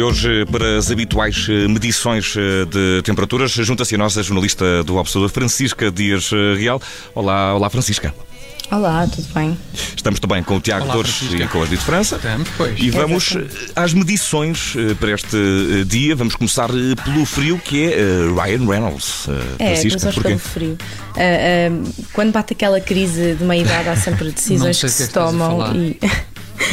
E hoje, para as habituais eh, medições eh, de temperaturas, junta-se a nós a jornalista do Observador, Francisca Dias eh, Real. Olá, olá Francisca. Olá, tudo bem? Estamos também com o Tiago Olá, Torres Francisca. e com a Dito França. Estamos, pois. E vamos Exatamente. às medições para este dia. Vamos começar pelo frio, que é Ryan Reynolds. É, Francisca, porquê? pelo frio. Ah, ah, quando bate aquela crise de meia idade, há sempre decisões que o que é se que estás a tomam falar. e,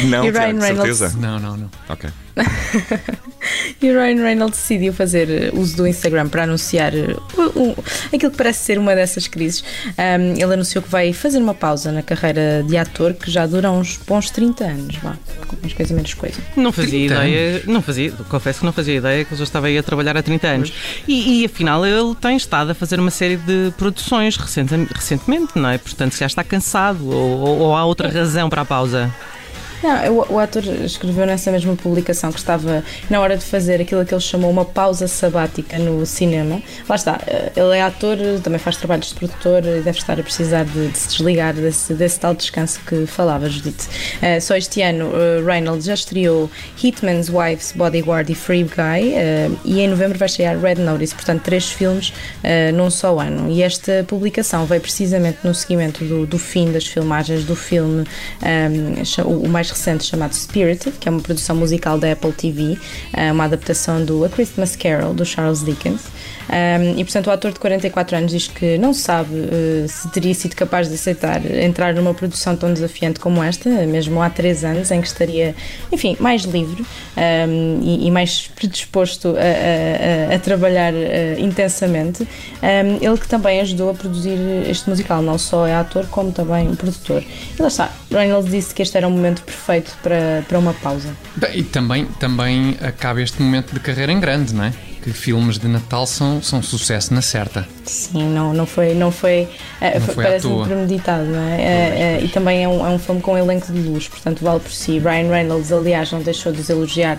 Não, E Ryan Tiago, Reynolds? certeza? Não, não, não. Ok. e o Ryan Reynolds decidiu fazer eh, uso do Instagram para anunciar eh, o- o- aquilo que parece ser uma dessas crises. Ah, ele anunciou que vai fazer uma pausa na carreira de ator que já dura uns bons 30 anos, vá, com mais coisa menos coisa. Não fazia 30 ideia, não fazia, confesso que não fazia ideia que ele já estava aí a trabalhar há 30 anos. E, e, afinal ele tem estado a fazer uma série de produções recente- recentemente, não é? Portanto, já está cansado ou, ou- ou há outra razão para a pausa. Não, o, o ator escreveu nessa mesma publicação que estava na hora de fazer aquilo que ele chamou uma pausa sabática no cinema. Lá está, eh, ele é ator, também faz trabalhos de produtor e deve estar a precisar de, de se desligar desse, desse tal descanso que falava, Judite. Eh, só este ano, eh, Reynolds já estreou Hitman's Wife's Bodyguard e Free Guy eh, e em novembro vai estrear Red Notice, portanto, três filmes eh, num só ano. E esta publicação veio precisamente no seguimento do, do fim das filmagens do filme, eh, cha- o o mais recente chamado Spirited, que é uma produção musical da Apple TV, eh, uma adaptação do A Christmas Carol, do Charles Dickens. Um, e portanto o ator de 44 anos diz que não sabe uh, se teria sido capaz de aceitar entrar numa produção tão desafiante como esta, mesmo há 3 anos, em que estaria, enfim, mais livre um, e, e mais predisposto a, a- a- trabalhar uh, intensamente. Um, ele que também ajudou a produzir este musical, não só é ator como também produtor. E lá está, Reynolds disse que este era um momento perfeito para, para uma pausa. Bem, E também, também acaba este momento de carreira em grande, não é? Que filmes de Natal são, são sucesso na certa. Sim, não, não foi, não foi, eh, Não foi- parece-me premeditado, não é? Eh, eh, e também é um, é um filme com elenco de luz, portanto vale por si. Ryan Reynolds, aliás, não deixou de os elogiar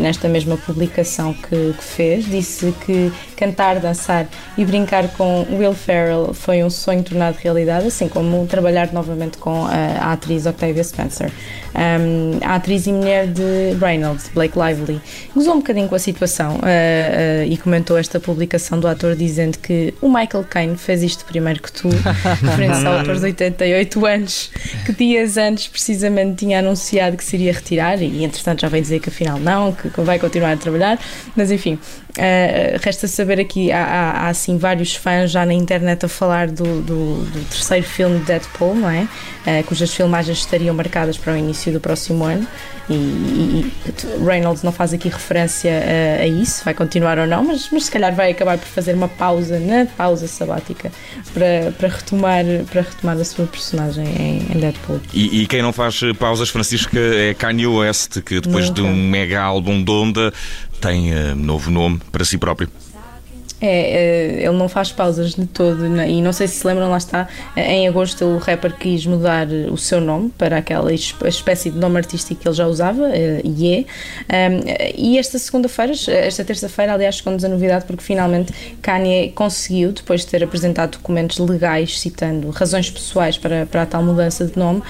nesta mesma publicação que, que fez. Disse que cantar, dançar e brincar com Will Ferrell foi um sonho tornado realidade, assim como trabalhar novamente com a, atriz Octavia Spencer. Um, a atriz e mulher de Reynolds, Blake Lively, gozou um bocadinho com a situação eh, eh, e comentou esta publicação do ator dizendo que o Michael Caine fez isto primeiro que tu, referência ao ator de 88 anos, que dias antes precisamente tinha anunciado que se iria retirar e entretanto já veio dizer que afinal não, que vai continuar a trabalhar, mas enfim, eh, resta saber aqui, há, há, há, assim vários fãs já na internet a falar do, do, do terceiro filme de Deadpool, não é? Eh, cujas filmagens estariam marcadas para o início do próximo ano e, e- e Reynolds não faz aqui referência a, a isso, vai continuar ou não, mas, mas se calhar vai acabar por fazer uma pausa na pausa sabática para, para, retomar, para retomar a sua personagem em, em Deadpool. E, e quem não faz eh, pausas, Francisca, é Kanye West, que depois de Nunca. um mega álbum de onda tem eh, novo nome para si próprio. É, é, ele não faz pausas de todo né? e não sei se se lembram, lá está, em agosto o rapper quis mudar o seu nome para aquela es- espécie de nome artístico que ele já usava, eh, Ye. Um, e esta segunda-feira, esta terça-feira, aliás, chegou-nos a novidade porque finalmente Kanye conseguiu, depois de ter apresentado documentos legais citando razões pessoais para, para a tal mudança de nome,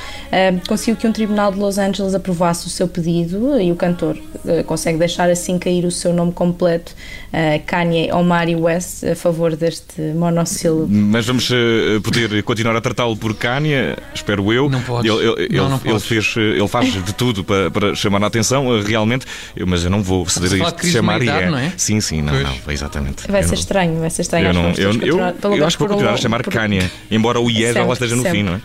conseguiu que um tribunal de Los Angeles aprovasse o seu pedido e o cantor eh, consegue deixar assim cair o seu nome completo, eh, Kanye Omari West, a favor deste monossílabo. Mas vamos eh, poder continuar a tratá-lo por Kanye, espero eu. Não podes. Ele, ele- Não, ele- não ele fez, eh, ele faz de tudo para, para chamar a atenção, eh, realmente, Eu- mas eu não vou ceder a isto chamar meia-idade, Ié. não é? Sim, sim, não, não, exatamente. Vai Eu ser não- estranho, vai ser estranho. Eu, Acho que não, eu, eu, eu acho que vou um continuar a chamar por- Kanye, embora o Ié já lá esteja no fim, sempre. não é?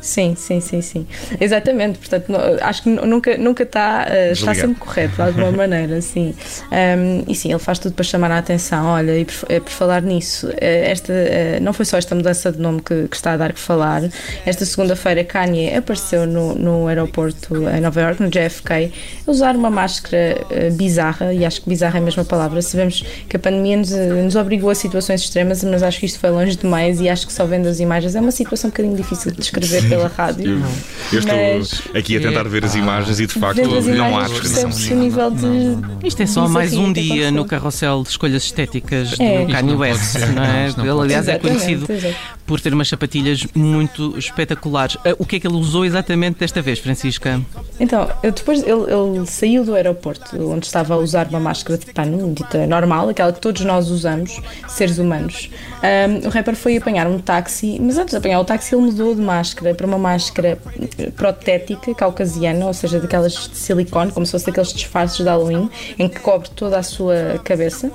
Sim, sim, sim, sim. Exatamente. Portanto, acho que nunca, nunca está, uh, está sempre correto, de alguma maneira, sim. Um, e sim, ele faz tudo para chamar a atenção. Olha, e por, eh, por falar nisso, eh, esta, uh, não foi só esta mudança de nome que, que está a dar que falar. Esta segunda-feira, Kanye apareceu no, no aeroporto em Nova York, no JFK, a usar uma máscara uh, bizarra, e acho que bizarra é a mesma palavra. Sabemos que a pandemia nos, nos obrigou a situações extremas, mas acho que isto foi longe demais e acho que só vendo as imagens é uma situação um bocadinho difícil de descrever pela rádio. Eu, estou mas, aqui a tentar ver as imagens e de facto não há percebe-se o nível de. Isto é só mais um dia no carrossel de escolhas estéticas é. do Kanye West, não é? Ele, aliás, é conhecido por ter umas sapatilhas muito espetaculares. Ah, o que é que ele usou exatamente desta vez, Francisca? Então, eu depois ele, ele saiu do aeroporto, onde estava a usar uma máscara de pano, dita normal, aquela que todos nós usamos, seres humanos. Um, o rapper foi apanhar um táxi, mas antes de apanhar o táxi, ele mudou de máscara para uma máscara protética caucasiana, ou seja, daquelas de silicone, como se fosse daqueles disfarces de Halloween, em que cobre toda a sua cabeça.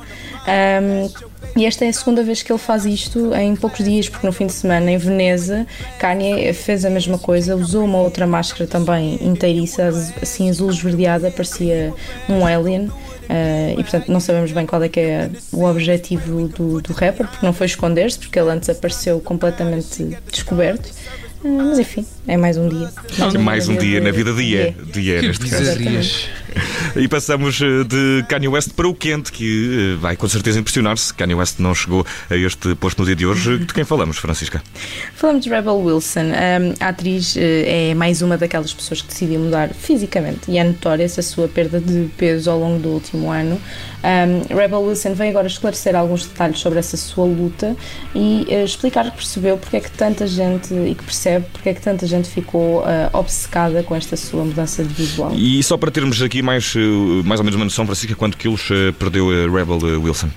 Um, e esta é a segunda vez que ele faz isto em poucos dias, porque no fim de semana em Veneza, Kanye fez a mesma coisa, usou uma outra máscara também inteiriça, assim azul esverdeada, parecia um alien. Uh, e portanto não sabemos bem qual é que é o objetivo do, do rapper, porque não foi esconder-se, porque ele antes apareceu completamente descoberto. Uh, mas enfim, é mais um dia. Mais, mais um dia, na vida dia. Dia, dia neste caso. E passamos eh, de Kanye West para o quente, que vai com certeza impressionar-se. Kanye West não chegou a este posto no dia de hoje. De quem falamos, Francisca? Falamos de Rebel Wilson. a atriz é mais uma daquelas pessoas que decidiu mudar fisicamente e é notória essa sua perda de peso ao longo do último ano. Rebel Wilson vem agora esclarecer alguns detalhes sobre essa sua luta e explicar que percebeu porque é que tanta gente e que percebe porque é que tanta gente ficou obcecada com esta sua mudança de visual. E só para termos aqui mais, uh, mais ou menos uma noção, Francisca, quanto quilos perdeu a Rebel Wilson?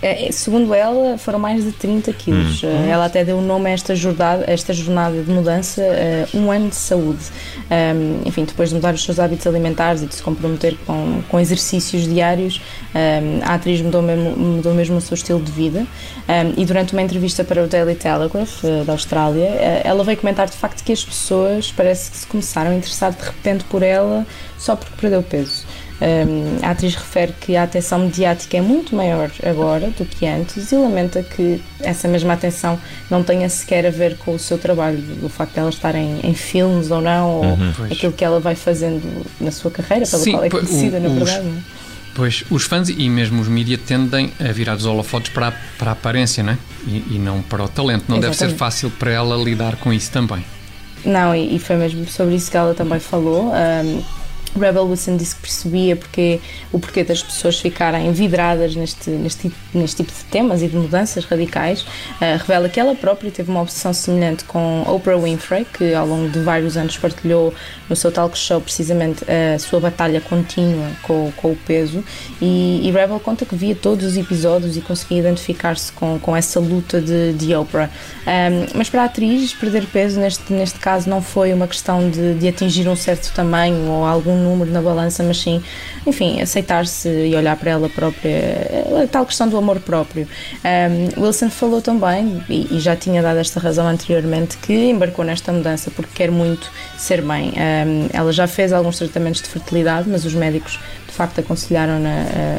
É, segundo ela, foram mais de 30 quilos. Hum. Ela até deu o nome a esta jornada, esta jornada de mudança, uh, um ano de saúde. Um, enfim, depois de mudar os seus hábitos alimentares e de se comprometer com, com exercícios diários, um, a atriz mudou mesmo, mudou mesmo o seu estilo de vida. Um, e durante uma entrevista para o Daily Telegraph, uh, da Austrália, ela veio comentar de facto que as pessoas parece que se começaram a interessar de repente por ela só porque perdeu peso. Um, a atriz refere que a atenção mediática é muito maior agora do que antes e lamenta que essa mesma atenção não tenha sequer a ver com o seu trabalho, o facto de ela estar em, em filmes ou não, ou uhum, aquilo que ela vai fazendo na sua carreira, pela Sim, qual é conhecida, na verdade. É? pois, os fãs e mesmo os mídias tendem a virar os holofotes para a, para a aparência, não é? E, e não para o talento. Não Exatamente. deve ser fácil para ela lidar com isso também. Não, e, e, foi mesmo sobre isso que ela também falou. Um, Rebel Wilson disse que percebia porque, o porquê das pessoas ficarem vidradas neste, neste, neste tipo de temas e de mudanças radicais. Uh, revela que ela própria teve uma obsessão semelhante com Oprah Winfrey, que ao longo de vários anos partilhou no seu talk show precisamente a sua batalha contínua com, com o peso. E, e, Rebel conta que via todos os episódios e conseguia identificar-se com, com essa luta de, de Oprah. Um, mas para a atriz, perder peso neste, neste caso não foi uma questão de, de atingir um certo tamanho ou algum número na balança, mas sim, enfim, aceitar-se e olhar para ela própria, a tal questão do amor próprio. Um, Wilson falou também, e, e, já tinha dado esta razão anteriormente, que embarcou nesta mudança porque quer muito ser mãe. Um, ela já fez alguns tratamentos de fertilidade, mas os médicos facto aconselharam-na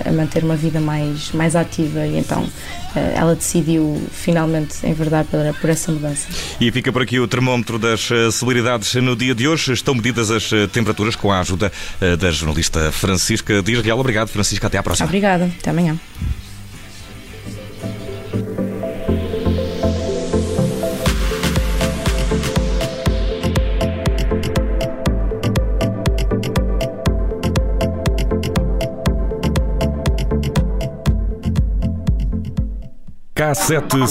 a, a, manter uma vida mais, mais ativa e então eh, ela decidiu finalmente enverdar por, por essa mudança. E fica por aqui o termómetro das eh, celebridades no dia de hoje. Estão medidas as eh, temperaturas com a ajuda da jornalista Francisca Dias Real. Obrigado, Francisca. Até à próxima. Obrigada. Até amanhã. K7